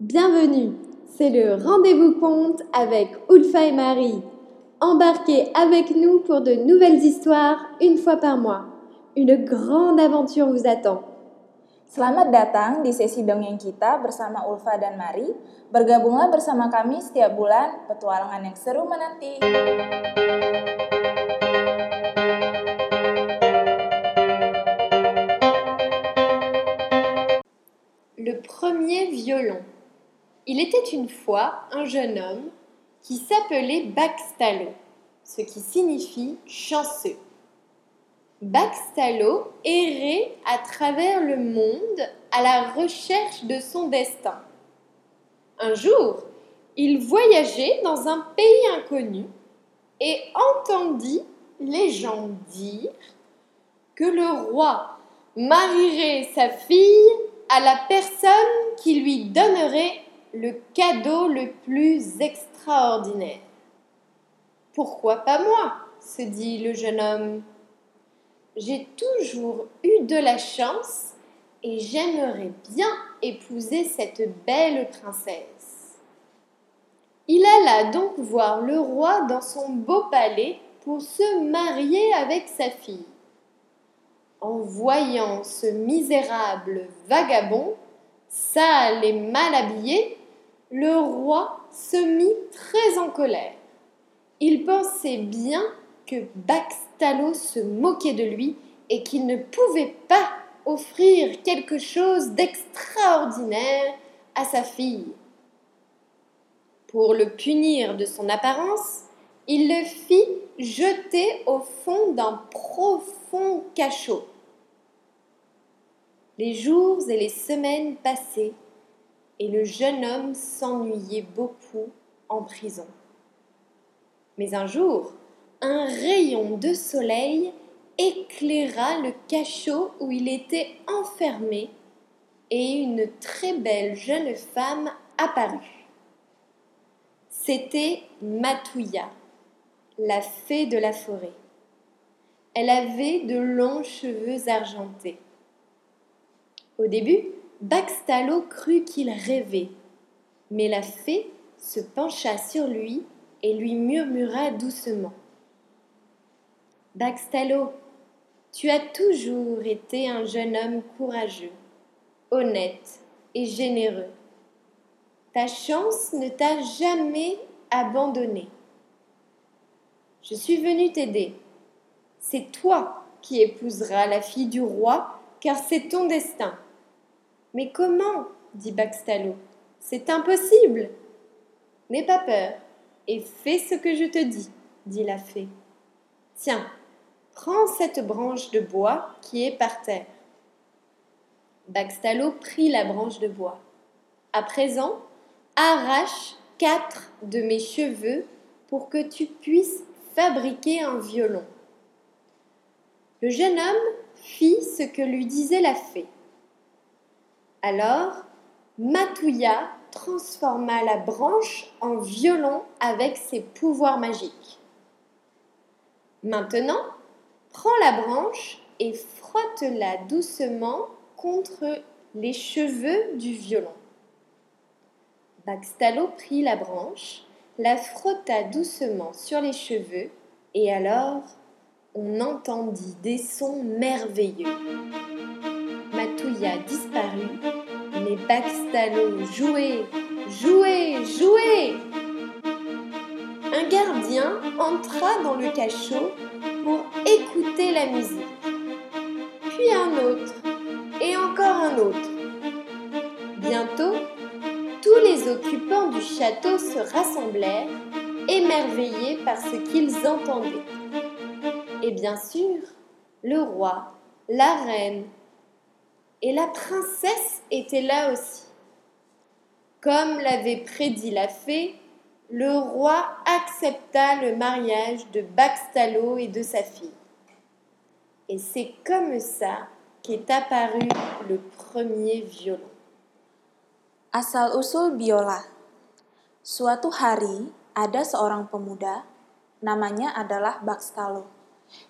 Bienvenue, c'est le rendez-vous conte avec Ulfa et Marie. Embarquez avec nous pour de nouvelles histoires une fois par mois. Une grande aventure vous attend. Selamat datang di sesi dongeng kita bersama Ulfa dan Mari. Bergabunglah bersama kami setiap bulan, petualangan yang seru menanti. Le premier violon. Il était une fois un jeune homme qui s'appelait Baxtalo, ce qui signifie chanceux. Baxtalo errait à travers le monde à la recherche de son destin. Un jour, il voyageait dans un pays inconnu et entendit les gens dire que le roi marierait sa fille à la personne qui lui donnerait le cadeau le plus extraordinaire. Pourquoi pas moi se dit le jeune homme. J'ai toujours eu de la chance et j'aimerais bien épouser cette belle princesse. Il alla donc voir le roi dans son beau palais pour se marier avec sa fille. En voyant ce misérable vagabond, sale et mal habillé, le roi se mit très en colère. Il pensait bien que Baxtalo se moquait de lui et qu'il ne pouvait pas offrir quelque chose d'extraordinaire à sa fille. Pour le punir de son apparence, il le fit jeter au fond d'un profond cachot. Les jours et les semaines passaient et le jeune homme s'ennuyait beaucoup en prison. Mais un jour, un rayon de soleil éclaira le cachot où il était enfermé et une très belle jeune femme apparut. C'était Matouya, la fée de la forêt. Elle avait de longs cheveux argentés. Au début, Baxtalo crut qu'il rêvait, mais la fée se pencha sur lui et lui murmura doucement. Baxtalo, tu as toujours été un jeune homme courageux, honnête et généreux. Ta chance ne t'a jamais abandonné. Je suis venu t'aider. C'est toi qui épouseras la fille du roi, car c'est ton destin. Mais comment dit Baxtalo. C'est impossible. N'aie pas peur et fais ce que je te dis, dit la fée. Tiens, prends cette branche de bois qui est par terre. Baxtalo prit la branche de bois. À présent, arrache quatre de mes cheveux pour que tu puisses fabriquer un violon. Le jeune homme fit ce que lui disait la fée. Alors, Matouya transforma la branche en violon avec ses pouvoirs magiques. Maintenant, prends la branche et frotte-la doucement contre les cheveux du violon. Baxtalo prit la branche, la frotta doucement sur les cheveux, et alors on entendit des sons merveilleux. Matouya disparut, mais Baxtalo jouait, jouait, jouait. Un gardien entra dans le cachot pour écouter la musique. Puis un autre, et encore un autre. Bientôt, tous les occupants du château se rassemblèrent, émerveillés par ce qu'ils entendaient. Et bien sûr, le roi, la reine et la princesse étaient là aussi. Comme l'avait prédit la fée, le roi accepta le mariage de Baxtalo et de sa fille. Et c'est comme ça qu'est apparu le premier violon. Asal-usul biola. Suatu hari ada seorang pemuda, namanya adalah Baxtalo,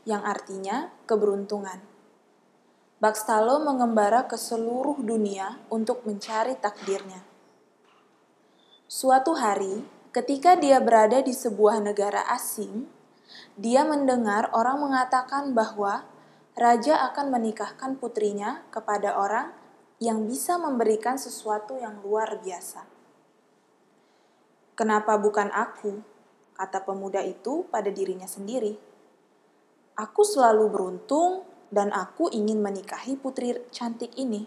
yang artinya keberuntungan. Baxtalo mengembara ke seluruh dunia untuk mencari takdirnya. Suatu hari, ketika dia berada di sebuah negara asing, dia mendengar orang mengatakan bahwa raja akan menikahkan putrinya kepada orang yang bisa memberikan sesuatu yang luar biasa. Kenapa bukan aku? kata pemuda itu pada dirinya sendiri. Aku selalu beruntung dan aku ingin menikahi putri cantik ini.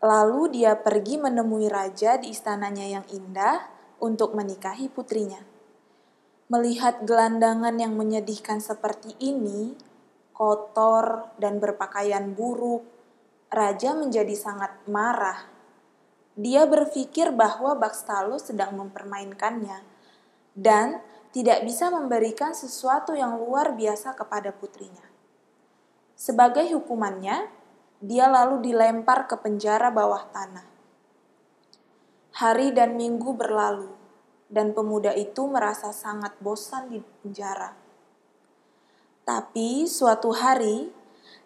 Lalu dia pergi menemui raja di istananya yang indah untuk menikahi putrinya. Melihat gelandangan yang menyedihkan seperti ini, kotor dan berpakaian buruk, raja menjadi sangat marah. Dia berpikir bahwa Bakstalo sedang mempermainkannya dan tidak bisa memberikan sesuatu yang luar biasa kepada putrinya. Sebagai hukumannya, dia lalu dilempar ke penjara bawah tanah. Hari dan minggu berlalu, dan pemuda itu merasa sangat bosan di penjara. Tapi suatu hari,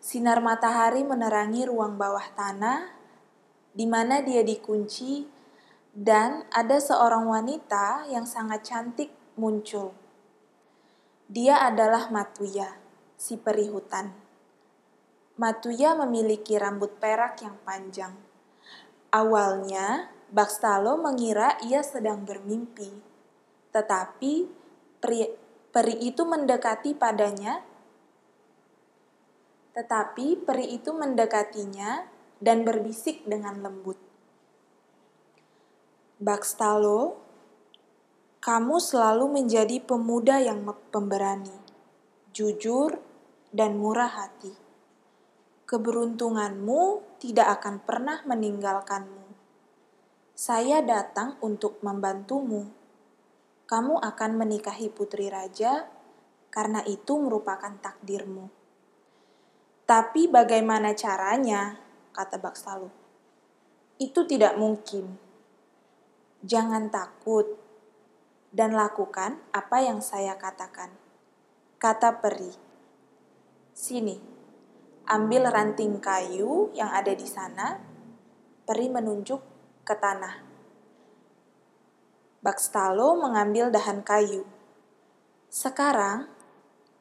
sinar matahari menerangi ruang bawah tanah, di mana dia dikunci dan ada seorang wanita yang sangat cantik muncul. Dia adalah Matuya, si peri hutan. Matuya memiliki rambut perak yang panjang. Awalnya, Bakstalo mengira ia sedang bermimpi. Tetapi peri, peri itu mendekati padanya tetapi peri itu mendekatinya dan berbisik dengan lembut. Bakstalo, kamu selalu menjadi pemuda yang pemberani, jujur, dan murah hati. Keberuntunganmu tidak akan pernah meninggalkanmu. Saya datang untuk membantumu. Kamu akan menikahi putri raja karena itu merupakan takdirmu. Tapi bagaimana caranya? kata Bakstalo. Itu tidak mungkin Jangan takut dan lakukan apa yang saya katakan. Kata peri, "Sini, ambil ranting kayu yang ada di sana." Peri menunjuk ke tanah. Bakstalo mengambil dahan kayu. Sekarang,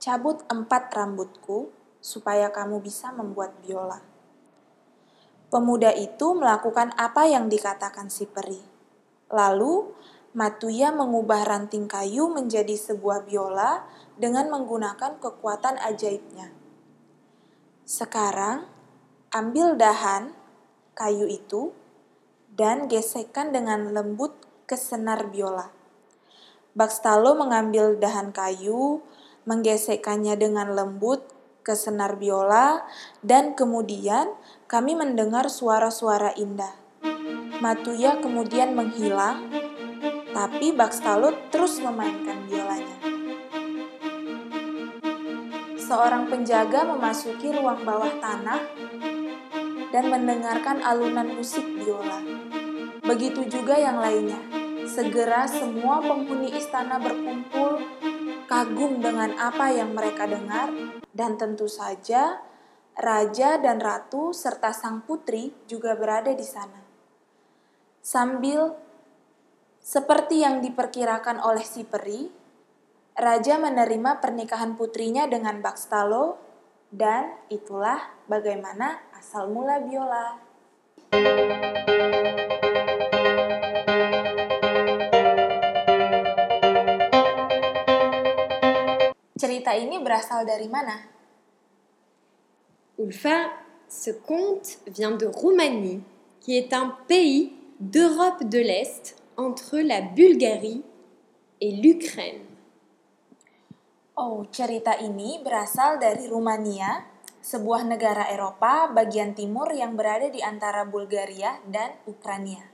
cabut empat rambutku supaya kamu bisa membuat biola. Pemuda itu melakukan apa yang dikatakan si peri. Lalu, Matuya mengubah ranting kayu menjadi sebuah biola dengan menggunakan kekuatan ajaibnya. Sekarang, ambil dahan kayu itu dan gesekkan dengan lembut ke senar biola. Bakstalo mengambil dahan kayu, menggesekkannya dengan lembut ke senar biola, dan kemudian kami mendengar suara-suara indah. Matuya kemudian menghilang, tapi Bakstalo terus memainkan biolanya. Seorang penjaga memasuki ruang bawah tanah dan mendengarkan alunan musik biola. Begitu juga yang lainnya. Segera semua penghuni istana berkumpul, kagum dengan apa yang mereka dengar, dan tentu saja raja dan ratu serta sang putri juga berada di sana sambil seperti yang diperkirakan oleh si peri, raja menerima pernikahan putrinya dengan Bakstalo dan itulah bagaimana asal mula biola. Cerita ini berasal dari mana? Ulfa, ce conte vient de Roumanie, qui est un pays d'Europe de l'Est entre la Bulgarie et l'Ukraine. Oh, cerita ini berasal dari Rumania, sebuah negara Eropa bagian timur yang berada di antara Bulgaria dan Ukraina.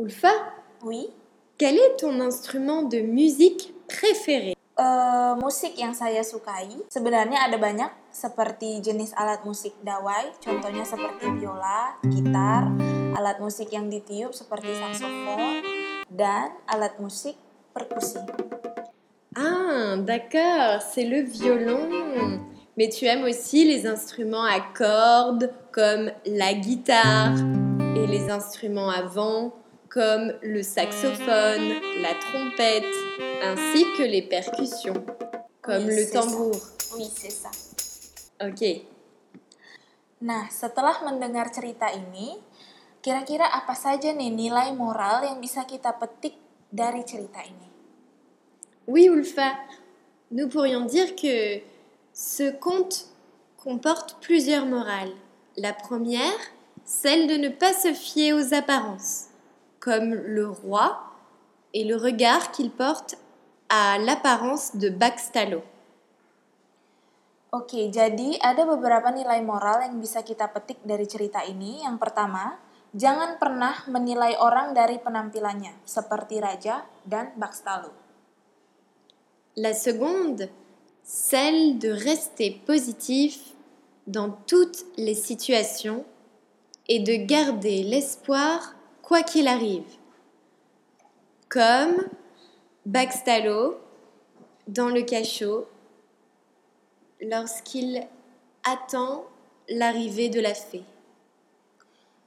Ulfa, oui. Quel est ton instrument de musique préféré? Uh, musik yang saya sukai sebenarnya ada banyak seperti jenis alat musik dawai, contohnya seperti biola, gitar, alat musik yang ditiup seperti saxophone, dan alat musik perkusi. Ah, d'accord, c'est le violon. Mais tu aimes aussi les instruments à cordes comme la guitare, et les instruments à vent comme le saxophone, la trompette, ainsi que les percussions comme Oui, le ça. tambour. Oui, c'est ça. Ok. Nah, setelah mendengar cerita ini, kira-kira apa saja nih nilai moral yang bisa kita petik dari cerita ini? Oui, Ulfa, nous pourrions dire que ce conte comporte plusieurs morales. La première, celle de ne pas se fier aux apparences, comme le roi et le regard qu'il porte à l'apparence de Baxtalo. Oke, jadi ada beberapa nilai moral yang bisa kita petik dari cerita ini. Yang pertama, jangan pernah menilai orang dari penampilannya, seperti raja dan Bakstalo. La seconde, celle de rester positif dans toutes les situations et de garder l'espoir quoi qu'il arrive. Comme Baxtalo dans le cachot lorsqu'il attend l'arrivée de la fée.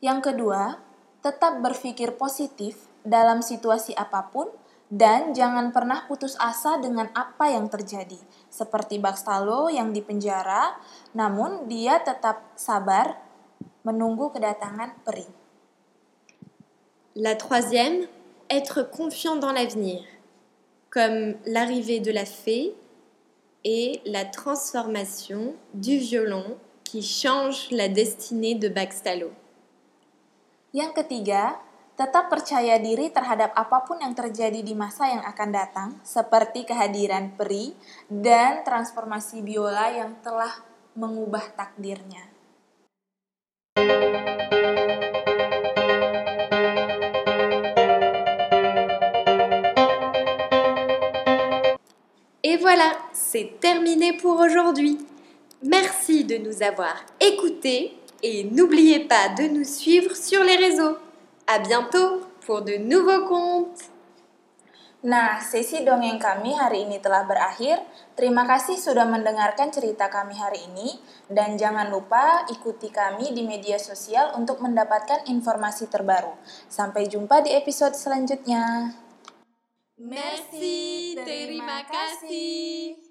Yang kedua, tetap berpikir positif dalam situasi apapun dan jangan pernah putus asa dengan apa yang terjadi. Seperti Bakstalo yang dipenjara, namun dia tetap sabar menunggu kedatangan peri. La troisième, être confiant dans l'avenir, comme l'arrivée de la fée et la transformation du violon qui change la destinée de Baxtalo. Yang ketiga, tetap percaya diri terhadap apa pun yang terjadi di masa yang akan datang, seperti kehadiran peri dan transformasi biola yang telah mengubah takdirnya. Et voilà, c'est terminé pour aujourd'hui. Merci de nous avoir écoutés et n'oubliez pas de nous suivre sur les réseaux. À bientôt pour de nouveaux contes. Nah, sesi dongeng kami hari ini telah berakhir. Terima kasih sudah mendengarkan cerita kami hari ini. Dan jangan lupa ikuti kami di media sosial untuk mendapatkan informasi terbaru. Sampai jumpa di episode selanjutnya. Merci, terima kasih.